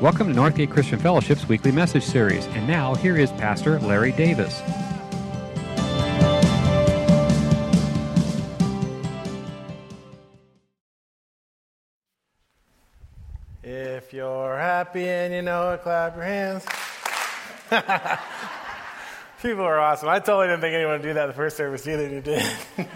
Welcome to Northgate Christian Fellowship's weekly message series. And now, here is Pastor Larry Davis. If you're happy and you know it, clap your hands. people are awesome. I totally didn't think anyone would do that the first service either, you did.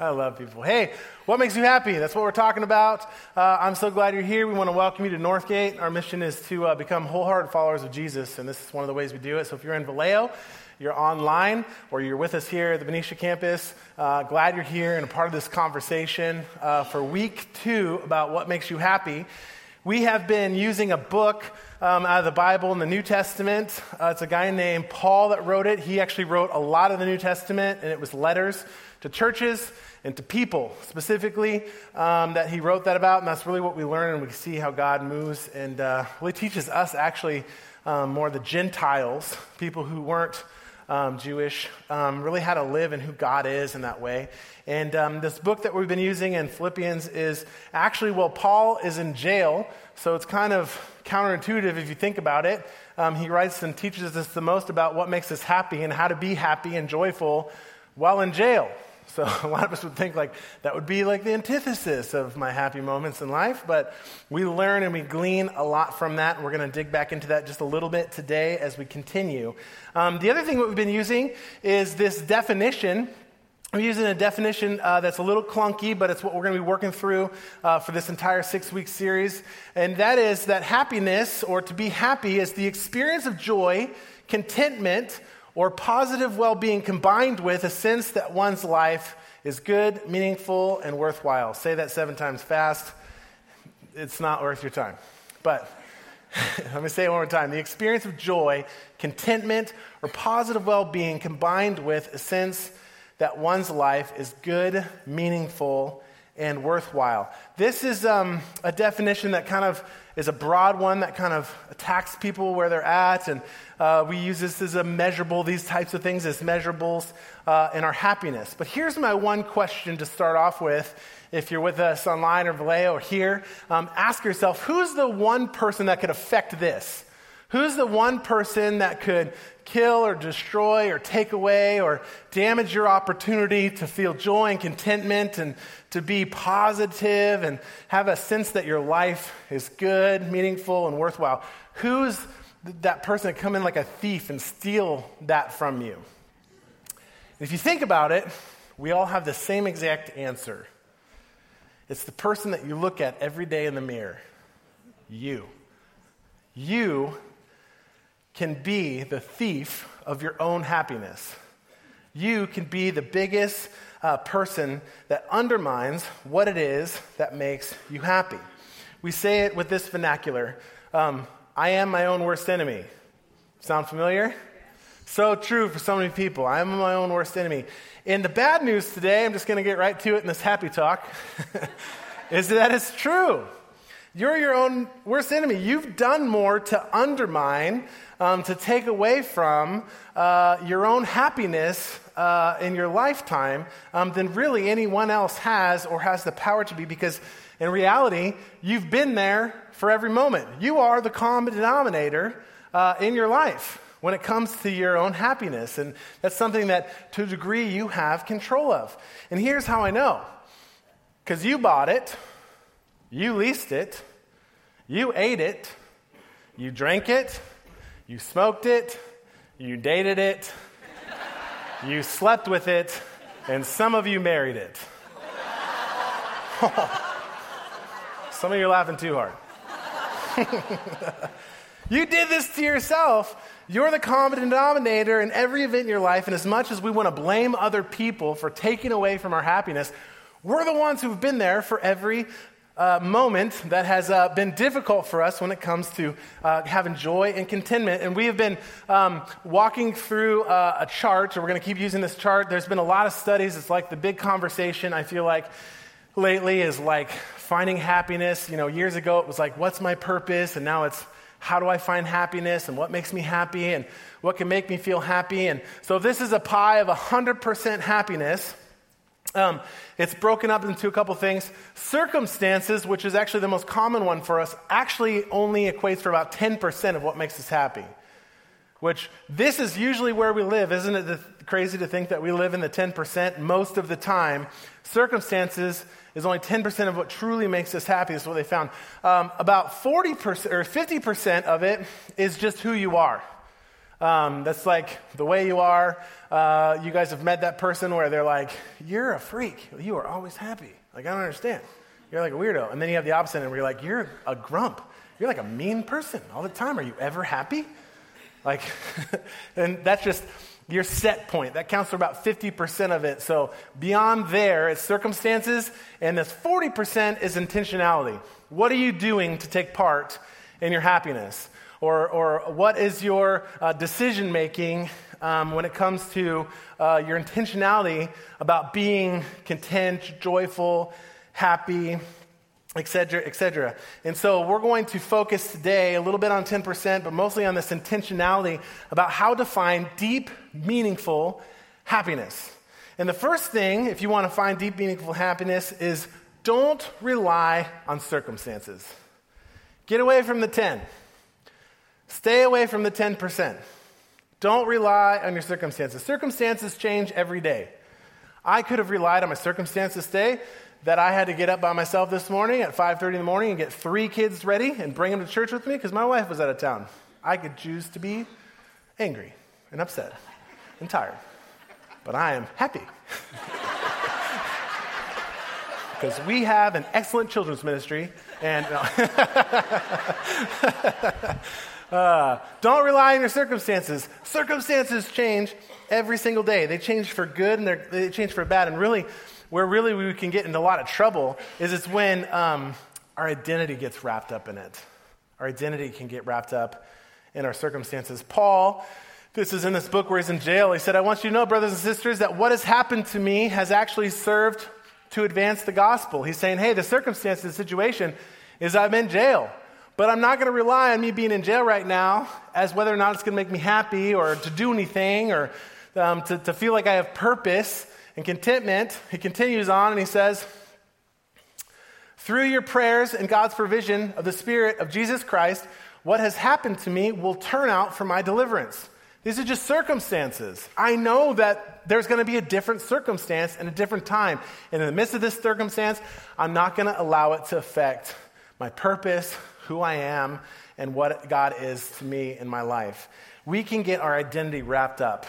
I love people. Hey, what makes you happy? That's what we're talking about. Uh, I'm so glad you're here. We want to welcome you to Northgate. Our mission is to uh, become wholehearted followers of Jesus, and this is one of the ways we do it. So if you're in Vallejo, you're online, or you're with us here at the Benicia campus, uh, glad you're here and a part of this conversation uh, for week two about what makes you happy. We have been using a book um, out of the Bible in the New Testament. Uh, it's a guy named Paul that wrote it. He actually wrote a lot of the New Testament, and it was letters to churches and to people specifically um, that he wrote that about. And that's really what we learn, and we see how God moves and uh, really teaches us actually um, more the Gentiles, people who weren't. Um, Jewish, um, really how to live and who God is in that way. And um, this book that we've been using in Philippians is actually, well, Paul is in jail, so it's kind of counterintuitive if you think about it. Um, he writes and teaches us the most about what makes us happy and how to be happy and joyful while in jail. So a lot of us would think like that would be like the antithesis of my happy moments in life, but we learn and we glean a lot from that. We're going to dig back into that just a little bit today as we continue. Um, the other thing that we've been using is this definition I'm using a definition uh, that's a little clunky, but it's what we're going to be working through uh, for this entire six week series. And that is that happiness, or to be happy, is the experience of joy, contentment, or positive well being combined with a sense that one's life is good, meaningful, and worthwhile. Say that seven times fast. It's not worth your time. But let me say it one more time. The experience of joy, contentment, or positive well being combined with a sense that one's life is good, meaningful, and worthwhile. This is um, a definition that kind of is a broad one that kind of attacks people where they're at, and uh, we use this as a measurable, these types of things as measurables uh, in our happiness. But here's my one question to start off with. If you're with us online or Vallejo or here, um, ask yourself who's the one person that could affect this? Who's the one person that could kill or destroy or take away or damage your opportunity to feel joy and contentment and to be positive and have a sense that your life is good, meaningful, and worthwhile? Who's that person that come in like a thief and steal that from you? If you think about it, we all have the same exact answer. It's the person that you look at every day in the mirror. You. You can be the thief of your own happiness. You can be the biggest uh, person that undermines what it is that makes you happy. We say it with this vernacular um, I am my own worst enemy. Sound familiar? So true for so many people. I am my own worst enemy. And the bad news today, I'm just going to get right to it in this happy talk, is that it's true. You're your own worst enemy. You've done more to undermine, um, to take away from uh, your own happiness uh, in your lifetime um, than really anyone else has or has the power to be because in reality, you've been there for every moment. You are the common denominator uh, in your life when it comes to your own happiness. And that's something that, to a degree, you have control of. And here's how I know because you bought it you leased it, you ate it, you drank it, you smoked it, you dated it, you slept with it, and some of you married it. some of you are laughing too hard. you did this to yourself. You're the common denominator in every event in your life, and as much as we want to blame other people for taking away from our happiness, we're the ones who've been there for every uh, moment that has uh, been difficult for us when it comes to uh, having joy and contentment. And we have been um, walking through uh, a chart, so we're going to keep using this chart. There's been a lot of studies. It's like the big conversation, I feel like, lately is like finding happiness. You know, years ago it was like, what's my purpose? And now it's, how do I find happiness and what makes me happy and what can make me feel happy? And so this is a pie of 100% happiness Um, it's broken up into a couple things. Circumstances, which is actually the most common one for us, actually only equates for about 10% of what makes us happy. Which this is usually where we live. Isn't it crazy to think that we live in the 10% most of the time? Circumstances is only 10% of what truly makes us happy. That's what they found. Um, about 40% or 50% of it is just who you are. Um, that's like the way you are. Uh, you guys have met that person where they're like, You're a freak. You are always happy. Like, I don't understand. You're like a weirdo. And then you have the opposite and where you're like, You're a grump. You're like a mean person all the time. Are you ever happy? Like, and that's just your set point. That counts for about 50% of it. So beyond there, it's circumstances, and this 40% is intentionality. What are you doing to take part in your happiness? Or, or what is your uh, decision making um, when it comes to uh, your intentionality about being content, joyful, happy, etc., etc. And so we're going to focus today a little bit on 10%, but mostly on this intentionality about how to find deep, meaningful happiness. And the first thing, if you want to find deep, meaningful happiness, is don't rely on circumstances. Get away from the 10. Stay away from the 10%. Don't rely on your circumstances. Circumstances change every day. I could have relied on my circumstances today that I had to get up by myself this morning at 5:30 in the morning and get three kids ready and bring them to church with me because my wife was out of town. I could choose to be angry and upset and tired. But I am happy. because we have an excellent children's ministry and uh, uh, don't rely on your circumstances. Circumstances change every single day. They change for good and they change for bad. And really, where really we can get into a lot of trouble is it's when um, our identity gets wrapped up in it. Our identity can get wrapped up in our circumstances. Paul, this is in this book where he's in jail. He said, I want you to know, brothers and sisters, that what has happened to me has actually served to advance the gospel. He's saying, hey, the circumstance, the situation is I'm in jail. But I'm not going to rely on me being in jail right now as whether or not it's going to make me happy or to do anything or um, to, to feel like I have purpose and contentment. He continues on and he says, Through your prayers and God's provision of the Spirit of Jesus Christ, what has happened to me will turn out for my deliverance. These are just circumstances. I know that there's going to be a different circumstance and a different time. And in the midst of this circumstance, I'm not going to allow it to affect my purpose, who I am, and what God is to me in my life. We can get our identity wrapped up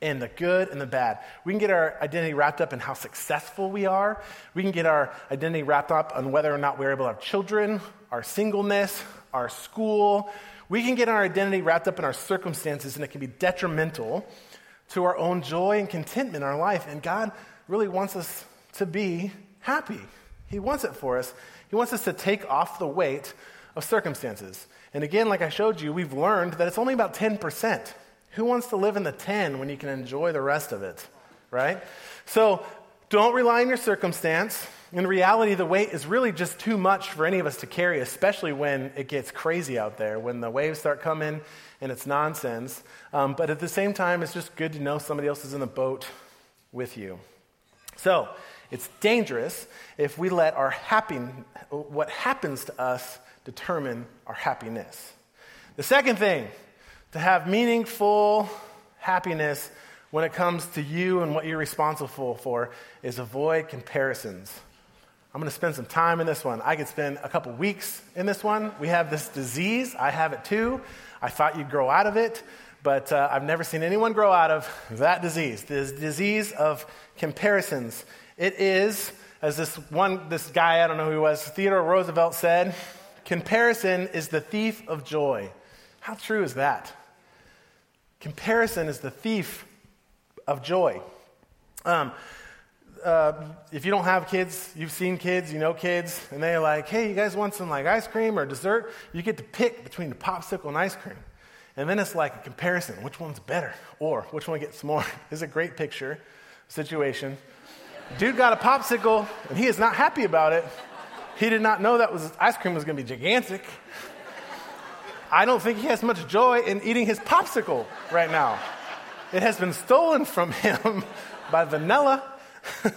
in the good and the bad. We can get our identity wrapped up in how successful we are. We can get our identity wrapped up on whether or not we're able to have children, our singleness, our school. We can get our identity wrapped up in our circumstances, and it can be detrimental to our own joy and contentment in our life. And God really wants us to be happy. He wants it for us. He wants us to take off the weight of circumstances. And again, like I showed you, we've learned that it's only about 10%. Who wants to live in the 10 when you can enjoy the rest of it, right? So don't rely on your circumstance. In reality, the weight is really just too much for any of us to carry, especially when it gets crazy out there, when the waves start coming and it's nonsense. Um, but at the same time, it's just good to know somebody else is in the boat with you. So it's dangerous if we let our happy, what happens to us determine our happiness. The second thing, to have meaningful happiness when it comes to you and what you're responsible for, is avoid comparisons. I'm going to spend some time in this one. I could spend a couple weeks in this one. We have this disease. I have it too. I thought you'd grow out of it, but uh, I've never seen anyone grow out of that disease. This disease of comparisons. It is, as this one, this guy, I don't know who he was, Theodore Roosevelt said, Comparison is the thief of joy. How true is that? Comparison is the thief of joy. Um, uh, if you don't have kids, you've seen kids, you know kids, and they're like, hey, you guys want some like ice cream or dessert? You get to pick between the popsicle and ice cream. And then it's like a comparison. Which one's better? Or which one gets more? Is a great picture situation. Dude got a popsicle, and he is not happy about it. He did not know that was, ice cream was going to be gigantic. I don't think he has much joy in eating his popsicle right now. It has been stolen from him by vanilla.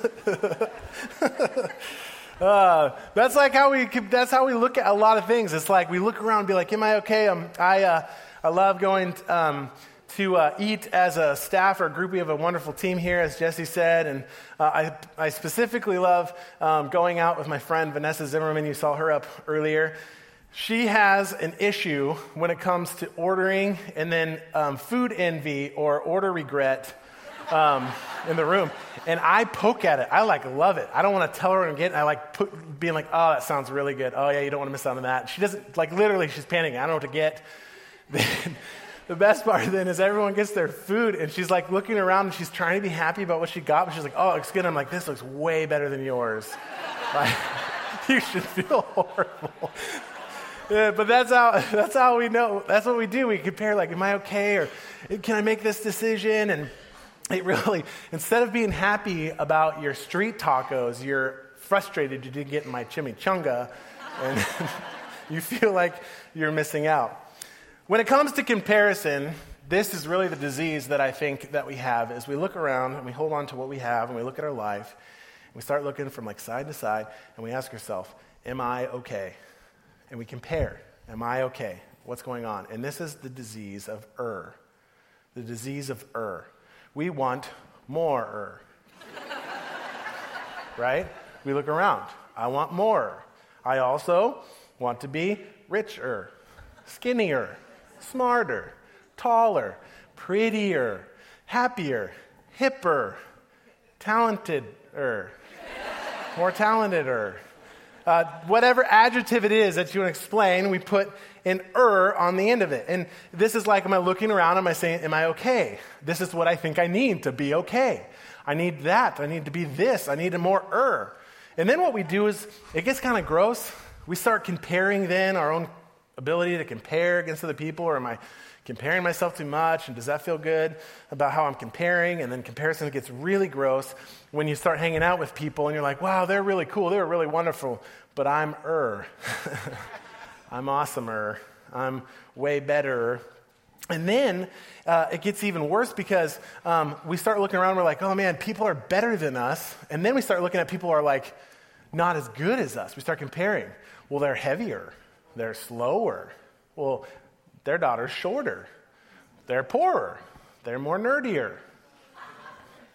uh, that's like how we that's how we look at a lot of things. It's like we look around and be like, "Am I okay?" I uh, I love going um, to uh, eat as a staff or a group. We have a wonderful team here, as Jesse said, and uh, I I specifically love um, going out with my friend Vanessa Zimmerman. You saw her up earlier. She has an issue when it comes to ordering and then um, food envy or order regret um, in the room. And I poke at it. I like love it. I don't want to tell her again. I like put, being like, oh, that sounds really good. Oh, yeah, you don't want to miss out on that. She doesn't, like, literally, she's panicking. I don't know what to get. the best part then is everyone gets their food and she's like looking around and she's trying to be happy about what she got, but she's like, oh, it's good. I'm like, this looks way better than yours. Like, you should feel horrible. Yeah, but that's how that's how we know. That's what we do. We compare like, am I okay or can I make this decision? And it really instead of being happy about your street tacos, you're frustrated you didn't get my chimichanga, and you feel like you're missing out. When it comes to comparison, this is really the disease that I think that we have. As we look around and we hold on to what we have and we look at our life, we start looking from like side to side and we ask ourselves, "Am I okay?" and we compare. Am I okay? What's going on? And this is the disease of er. The disease of er. We want more er. right? We look around. I want more. I also want to be richer, skinnier, smarter, taller, prettier, happier, hipper, talented-er, more talented-er. Uh, whatever adjective it is that you want to explain, we put an er on the end of it. And this is like, am I looking around? Am I saying, am I okay? This is what I think I need to be okay. I need that. I need to be this. I need a more er. And then what we do is, it gets kind of gross. We start comparing then our own ability to compare against other people, or am I comparing myself too much? And does that feel good about how I'm comparing? And then comparison gets really gross when you start hanging out with people and you're like, wow, they're really cool, they're really wonderful, but I'm er. I'm awesomer. I'm way better. And then uh, it gets even worse because um, we start looking around, we're like, oh man, people are better than us. And then we start looking at people who are like, not as good as us. We start comparing. Well, they're heavier, they're slower. Well, their daughter's shorter. They're poorer. They're more nerdier.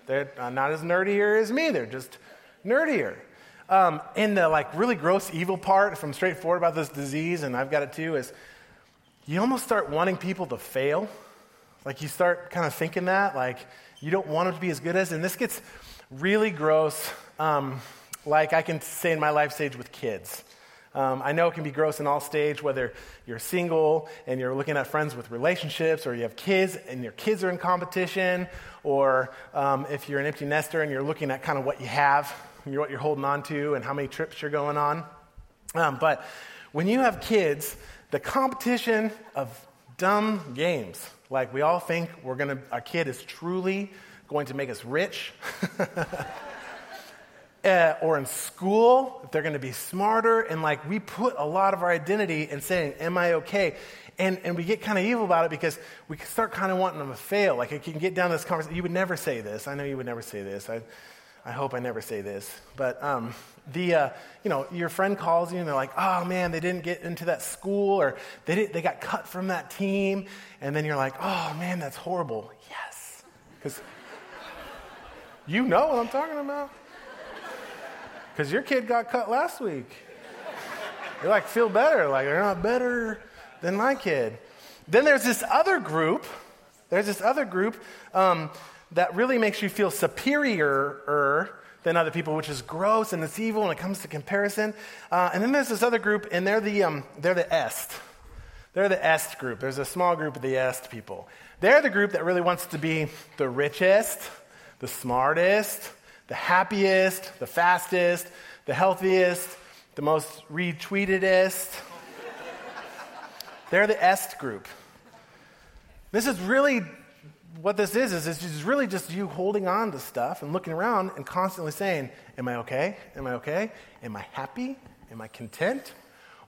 They're not as nerdier as me. They're just nerdier. Um, and the like really gross evil part, I'm straightforward about this disease, and I've got it too, is you almost start wanting people to fail. Like you start kind of thinking that, like you don't want them to be as good as. And this gets really gross. Um, like I can say in my life stage with kids. Um, I know it can be gross in all stage, whether you're single and you're looking at friends with relationships, or you have kids and your kids are in competition, or um, if you're an empty nester and you're looking at kind of what you have, what you're holding on to, and how many trips you're going on. Um, but when you have kids, the competition of dumb games, like we all think we're gonna, our kid is truly going to make us rich. uh, or in school, if they're going to be smarter. And like we put a lot of our identity in saying, Am I okay? And, and we get kind of evil about it because we start kind of wanting them to fail. Like you can get down this conversation. You would never say this. I know you would never say this. I, I hope I never say this. But um, the, uh, you know, your friend calls you and they're like, oh man, they didn't get into that school or they, did, they got cut from that team. And then you're like, oh man, that's horrible. Yes. Because you know what I'm talking about. Because your kid got cut last week. You're like, feel better. Like, they're not better than my kid. Then there's this other group. There's this other group um, that really makes you feel superior than other people, which is gross and it's evil when it comes to comparison. Uh, and then there's this other group, and they're the, um, they're the est. They're the est group. There's a small group of the est people. They're the group that really wants to be the richest, the smartest, the happiest, the fastest, the healthiest, the most retweetedest. They're the est group. This is really what this is, is it's really just you holding on to stuff and looking around and constantly saying, Am I okay? Am I okay? Am I happy? Am I content?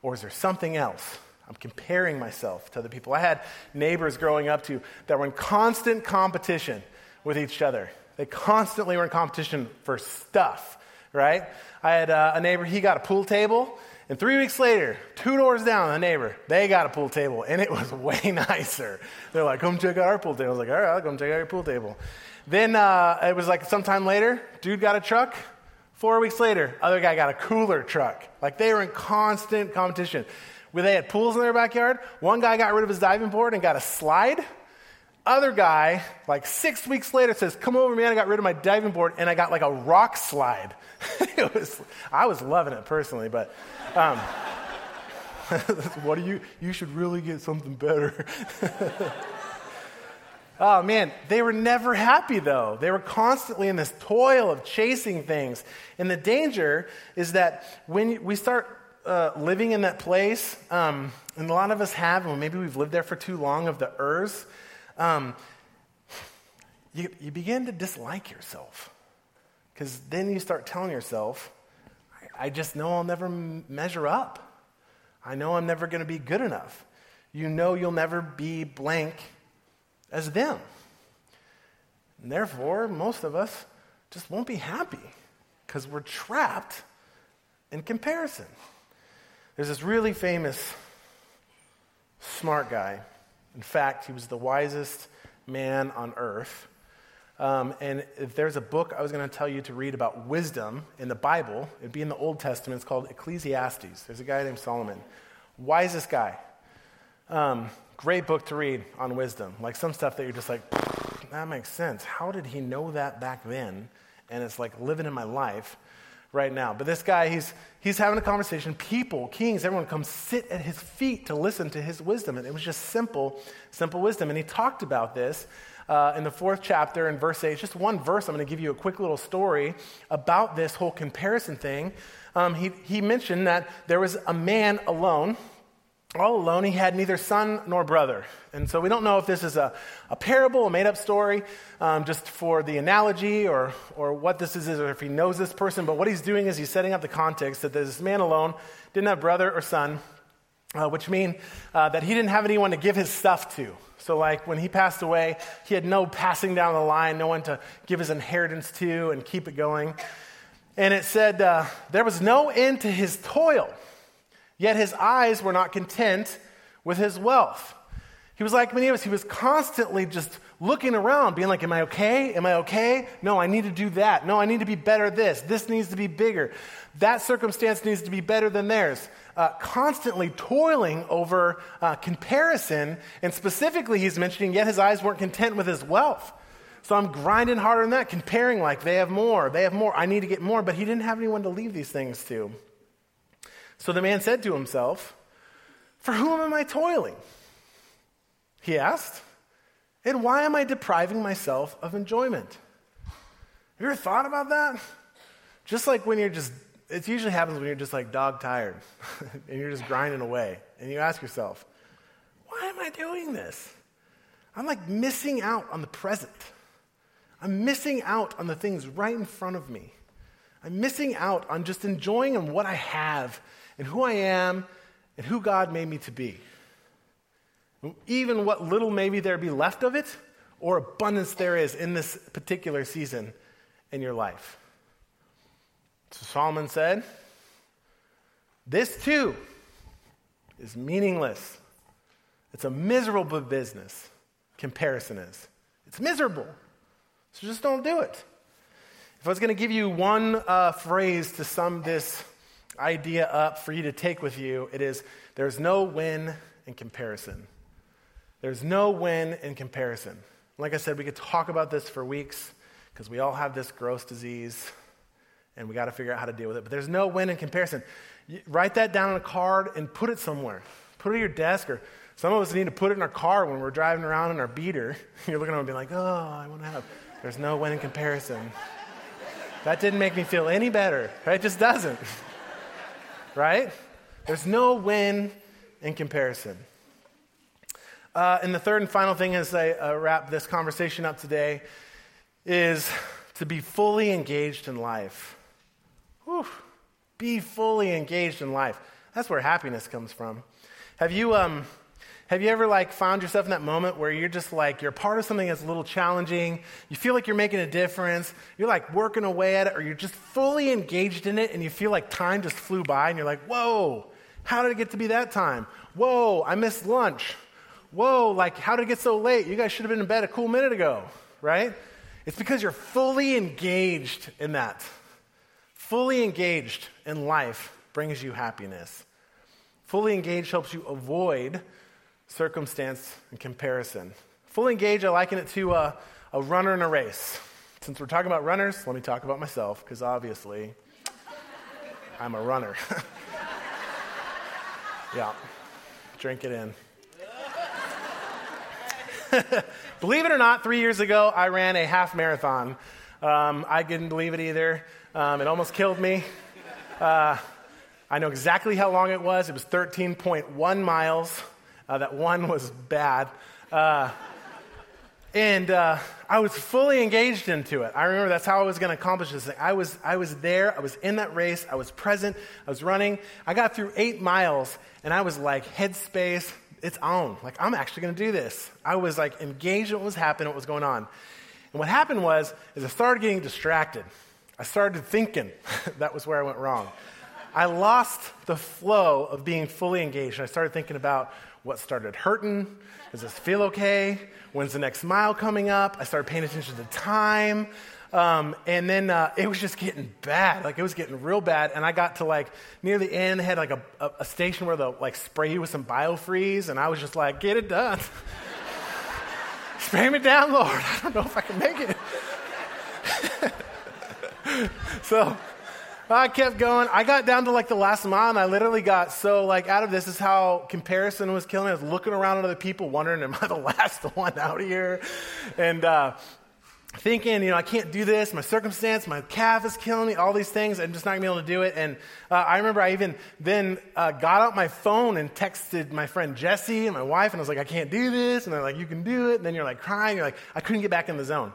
Or is there something else? I'm comparing myself to other people. I had neighbors growing up to that were in constant competition with each other. They constantly were in competition for stuff, right? I had uh, a neighbor, he got a pool table. And three weeks later, two doors down, the neighbor, they got a pool table, and it was way nicer. They're like, come check out our pool table. I was like, all right, I'll come check out your pool table. Then uh, it was like sometime later, dude got a truck. Four weeks later, other guy got a cooler truck. Like they were in constant competition. Where they had pools in their backyard. One guy got rid of his diving board and got a slide. Other guy, like six weeks later, says, Come over, man. I got rid of my diving board and I got like a rock slide. it was, I was loving it personally, but um, what do you, you should really get something better. oh man, they were never happy though. They were constantly in this toil of chasing things. And the danger is that when we start uh, living in that place, um, and a lot of us have, and maybe we've lived there for too long, of the urs, um, you, you begin to dislike yourself. Because then you start telling yourself, I, I just know I'll never m- measure up. I know I'm never going to be good enough. You know you'll never be blank as them. And therefore, most of us just won't be happy because we're trapped in comparison. There's this really famous smart guy. In fact, he was the wisest man on earth. Um, and if there's a book I was going to tell you to read about wisdom in the Bible, it'd be in the Old Testament. It's called Ecclesiastes. There's a guy named Solomon. Wisest guy. Um, great book to read on wisdom. Like some stuff that you're just like, that makes sense. How did he know that back then? And it's like living in my life right now. But this guy, he's, he's having a conversation. People, kings, everyone comes sit at his feet to listen to his wisdom. And it was just simple, simple wisdom. And he talked about this uh, in the fourth chapter in verse 8. It's just one verse. I'm going to give you a quick little story about this whole comparison thing. Um, he, he mentioned that there was a man alone all alone. He had neither son nor brother. And so we don't know if this is a, a parable, a made up story, um, just for the analogy, or, or what this is, or if he knows this person. But what he's doing is he's setting up the context that this man alone didn't have brother or son, uh, which means uh, that he didn't have anyone to give his stuff to. So, like when he passed away, he had no passing down the line, no one to give his inheritance to and keep it going. And it said uh, there was no end to his toil. Yet his eyes were not content with his wealth. He was like many of us, he was constantly just looking around, being like, Am I okay? Am I okay? No, I need to do that. No, I need to be better this. This needs to be bigger. That circumstance needs to be better than theirs. Uh, constantly toiling over uh, comparison, and specifically, he's mentioning, yet his eyes weren't content with his wealth. So I'm grinding harder than that, comparing like they have more, they have more, I need to get more, but he didn't have anyone to leave these things to. So the man said to himself, For whom am I toiling? He asked, And why am I depriving myself of enjoyment? Have you ever thought about that? Just like when you're just, it usually happens when you're just like dog tired and you're just grinding away. And you ask yourself, Why am I doing this? I'm like missing out on the present. I'm missing out on the things right in front of me. I'm missing out on just enjoying what I have and who I am and who God made me to be. Even what little maybe there be left of it or abundance there is in this particular season in your life. So Solomon said, This too is meaningless. It's a miserable business, comparison is. It's miserable. So just don't do it. If I was going to give you one uh, phrase to sum this idea up for you to take with you. It is there's no win in comparison. There's no win in comparison. Like I said, we could talk about this for weeks because we all have this gross disease and we got to figure out how to deal with it. But there's no win in comparison. You write that down on a card and put it somewhere. Put it at your desk, or some of us need to put it in our car when we're driving around in our beater. You're looking at it and being like, oh, I want to have. There's no win in comparison. That didn't make me feel any better. Right? It just doesn't right? There's no win in comparison. Uh, and the third and final thing as I uh, wrap this conversation up today is to be fully engaged in life. Whew. Be fully engaged in life. That's where happiness comes from. Have you, um, Have you ever like found yourself in that moment where you're just like you're part of something that's a little challenging, you feel like you're making a difference, you're like working away at it, or you're just fully engaged in it and you feel like time just flew by and you're like, whoa, how did it get to be that time? Whoa, I missed lunch. Whoa, like how did it get so late? You guys should have been in bed a cool minute ago, right? It's because you're fully engaged in that. Fully engaged in life brings you happiness. Fully engaged helps you avoid circumstance and comparison. Fully engaged, I liken it to a, a runner in a race. Since we're talking about runners, let me talk about myself, because obviously I'm a runner. yeah, drink it in. believe it or not, three years ago, I ran a half marathon. Um, I didn't believe it either. Um, it almost killed me. Uh, I know exactly how long it was. It was 13.1 miles. Uh, that one was bad. Uh, and uh, I was fully engaged into it. I remember that's how I was going to accomplish this thing. I was, I was there. I was in that race. I was present. I was running. I got through eight miles, and I was like, headspace, it's on. Like, I'm actually going to do this. I was like engaged in what was happening, what was going on. And what happened was, is I started getting distracted. I started thinking. that was where I went wrong. I lost the flow of being fully engaged. I started thinking about what started hurting. Does this feel okay? When's the next mile coming up? I started paying attention to the time. Um, and then uh, it was just getting bad. Like it was getting real bad. And I got to like near the end, they had like a, a, a station where the like spray you with some biofreeze, and I was just like, get it done. spray me down, Lord. I don't know if I can make it. so I kept going. I got down to like the last mile, and I literally got so like out of this is how comparison was killing me. I was looking around at other people, wondering, am I the last one out here? And uh, thinking, you know, I can't do this. My circumstance, my calf is killing me. All these things, I'm just not gonna be able to do it. And uh, I remember I even then uh, got out my phone and texted my friend Jesse and my wife, and I was like, I can't do this. And they're like, you can do it. And then you're like crying. You're like, I couldn't get back in the zone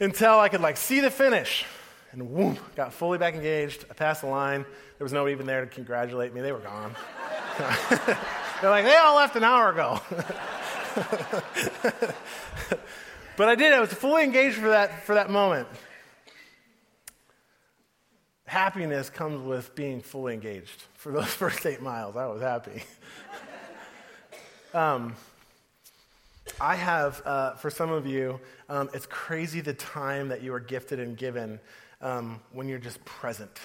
until I could like see the finish and whoom, got fully back engaged. I passed the line. There was nobody even there to congratulate me. They were gone. They're like, they all left an hour ago. but I did. I was fully engaged for that, for that moment. Happiness comes with being fully engaged. For those first eight miles, I was happy. um, I have, uh, for some of you, um, it's crazy the time that you are gifted and given um, when you're just present.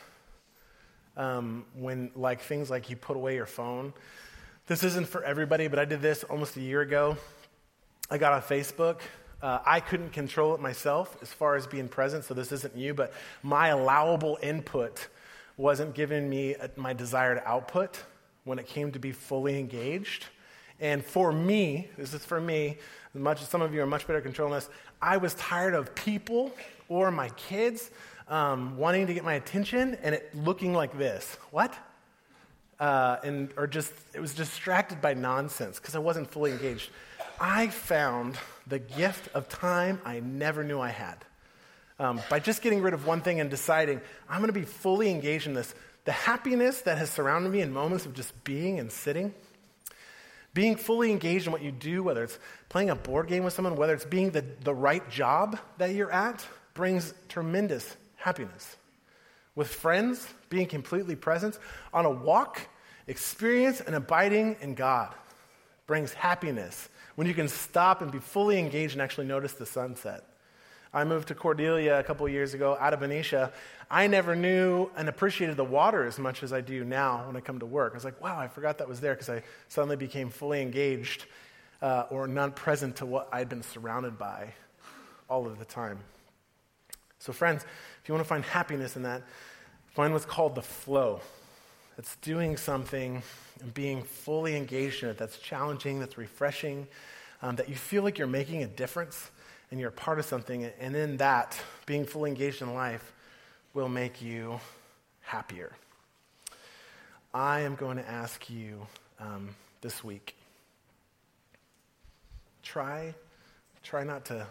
Um, when, like, things like you put away your phone. This isn't for everybody, but I did this almost a year ago. I got on Facebook. Uh, I couldn't control it myself as far as being present, so this isn't you, but my allowable input wasn't giving me my desired output when it came to be fully engaged. And for me, this is for me, as much as some of you are much better controlling this, I was tired of people or my kids um, wanting to get my attention and it looking like this. What? Uh, and or just it was distracted by nonsense because I wasn't fully engaged. I found the gift of time I never knew I had. Um, by just getting rid of one thing and deciding I'm going to be fully engaged in this, the happiness that has surrounded me in moments of just being and sitting, being fully engaged in what you do, whether it's playing a board game with someone, whether it's being the, the right job that you're at, brings tremendous happiness. With friends, being completely present. On a walk, experience and abiding in God brings happiness when you can stop and be fully engaged and actually notice the sunset. I moved to Cordelia a couple years ago out of Benicia. I never knew and appreciated the water as much as I do now when I come to work. I was like, wow, I forgot that was there because I suddenly became fully engaged uh, or non present to what I'd been surrounded by all of the time. So, friends, if you want to find happiness in that, find what's called the flow. That's doing something and being fully engaged in it. That's challenging, that's refreshing, um, that you feel like you're making a difference and you're a part of something. And in that, being fully engaged in life will make you happier. I am going to ask you um, this week try, try not to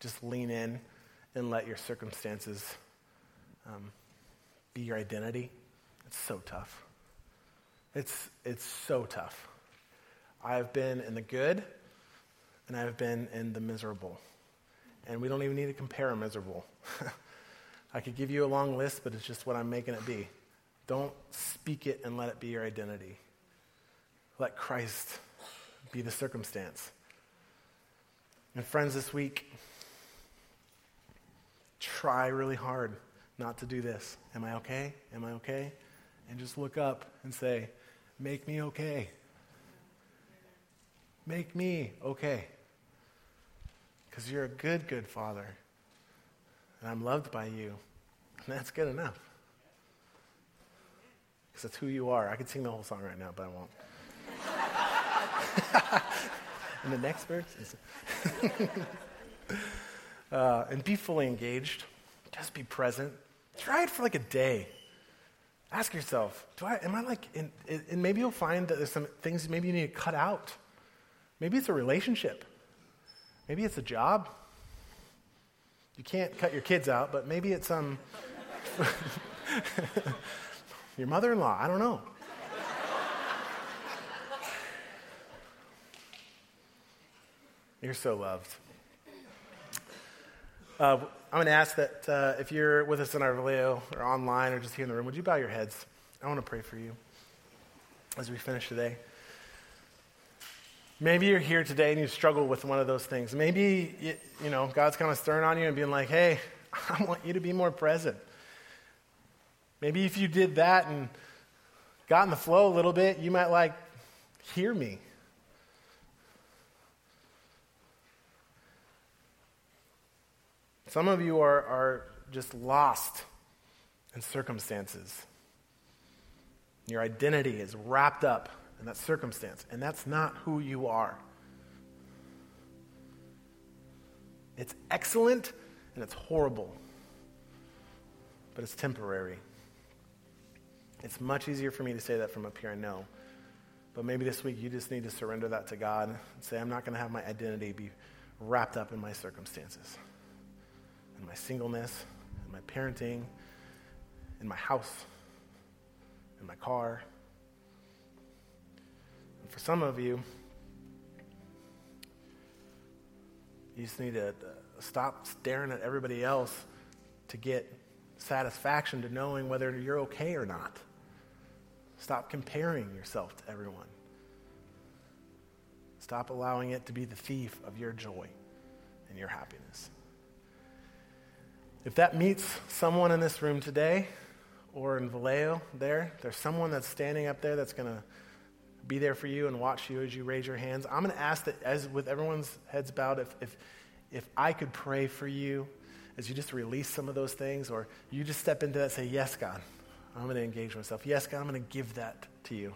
just lean in and let your circumstances um, be your identity. It's so tough. It's, it's so tough. I have been in the good, and I have been in the miserable. And we don't even need to compare a miserable. I could give you a long list, but it's just what I'm making it be. Don't speak it and let it be your identity. Let Christ be the circumstance. And friends, this week, try really hard not to do this. Am I okay? Am I okay? And just look up and say, Make me okay. Make me okay. Because you're a good, good father. And I'm loved by you. And that's good enough. Because that's who you are. I could sing the whole song right now, but I won't. and the next verse is. uh, and be fully engaged. Just be present. Try it for like a day. Ask yourself, do I, am I like, and maybe you'll find that there's some things maybe you need to cut out. Maybe it's a relationship. Maybe it's a job. You can't cut your kids out, but maybe it's um, your mother in law. I don't know. You're so loved. Uh, I'm going to ask that uh, if you're with us in our video or online or just here in the room, would you bow your heads? I want to pray for you as we finish today. Maybe you're here today and you struggle with one of those things. Maybe, you, you know, God's kind of stirring on you and being like, hey, I want you to be more present. Maybe if you did that and got in the flow a little bit, you might like hear me. Some of you are, are just lost in circumstances. Your identity is wrapped up in that circumstance, and that's not who you are. It's excellent and it's horrible, but it's temporary. It's much easier for me to say that from up here, I know. But maybe this week you just need to surrender that to God and say, I'm not going to have my identity be wrapped up in my circumstances in my singleness, in my parenting, in my house, in my car. And for some of you, you just need to stop staring at everybody else to get satisfaction to knowing whether you're okay or not. Stop comparing yourself to everyone. Stop allowing it to be the thief of your joy and your happiness. If that meets someone in this room today or in Vallejo there, there's someone that's standing up there that's going to be there for you and watch you as you raise your hands. I'm going to ask that, as with everyone's heads bowed, if, if, if I could pray for you as you just release some of those things, or you just step into that say, Yes, God, I'm going to engage myself. Yes, God, I'm going to give that to you.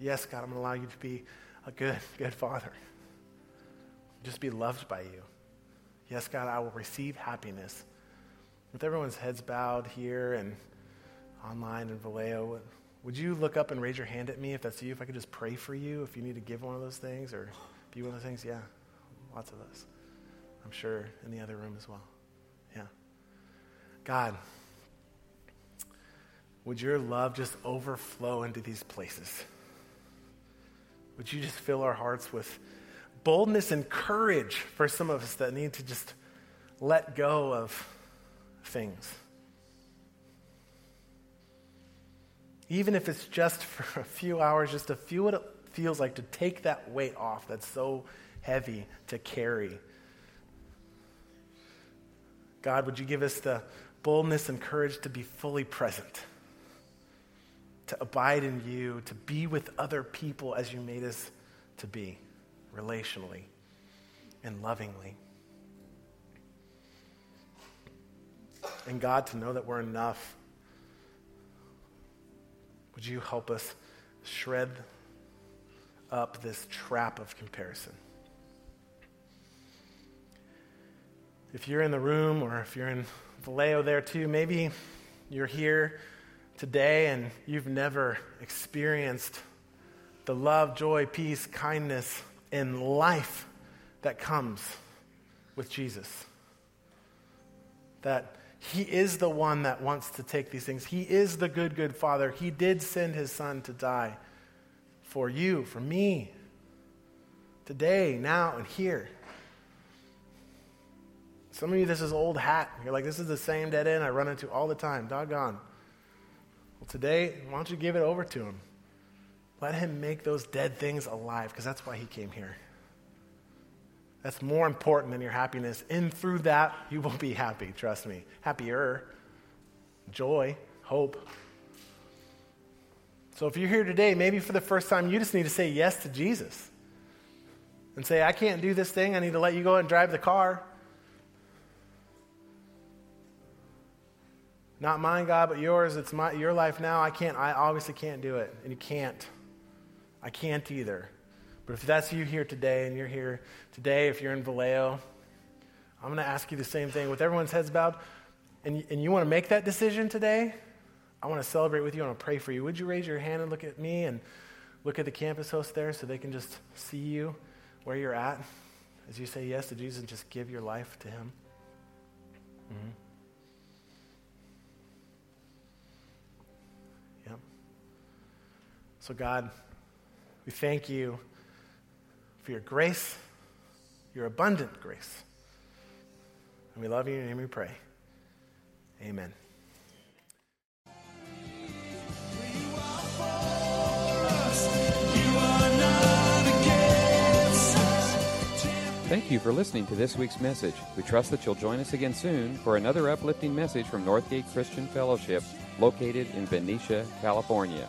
Yes, God, I'm going to allow you to be a good, good father. Just be loved by you. Yes, God, I will receive happiness. With everyone's heads bowed here and online in Vallejo, would you look up and raise your hand at me if that's you? If I could just pray for you, if you need to give one of those things or be one of those things? Yeah, lots of us. I'm sure in the other room as well. Yeah. God, would your love just overflow into these places? Would you just fill our hearts with boldness and courage for some of us that need to just let go of things. Even if it's just for a few hours, just to feel what it feels like to take that weight off that's so heavy to carry. God, would you give us the boldness and courage to be fully present, to abide in you, to be with other people as you made us to be? Relationally and lovingly. And God, to know that we're enough, would you help us shred up this trap of comparison? If you're in the room or if you're in Vallejo there too, maybe you're here today and you've never experienced the love, joy, peace, kindness, in life that comes with Jesus. That he is the one that wants to take these things. He is the good, good Father. He did send his Son to die for you, for me, today, now, and here. Some of you, this is old hat. You're like, this is the same dead end I run into all the time. Doggone. Well, today, why don't you give it over to Him? Let Him make those dead things alive, because that's why He came here. That's more important than your happiness. And through that, you will be happy, trust me. Happier, joy, hope. So if you're here today, maybe for the first time, you just need to say yes to Jesus and say, I can't do this thing. I need to let you go and drive the car. Not mine, God, but yours. It's my, your life now. I can't, I obviously can't do it. And you can't. I can't either. But if that's you here today and you're here today, if you're in Vallejo, I'm going to ask you the same thing with everyone's heads bowed. And, and you want to make that decision today? I want to celebrate with you. I want to pray for you. Would you raise your hand and look at me and look at the campus host there so they can just see you where you're at as you say yes to Jesus and just give your life to Him? Mm-hmm. Yep. So, God, we thank you for your grace, your abundant grace. And we love you, and we pray. Amen. Thank you for listening to this week's message. We trust that you'll join us again soon for another uplifting message from Northgate Christian Fellowship, located in Benicia, California.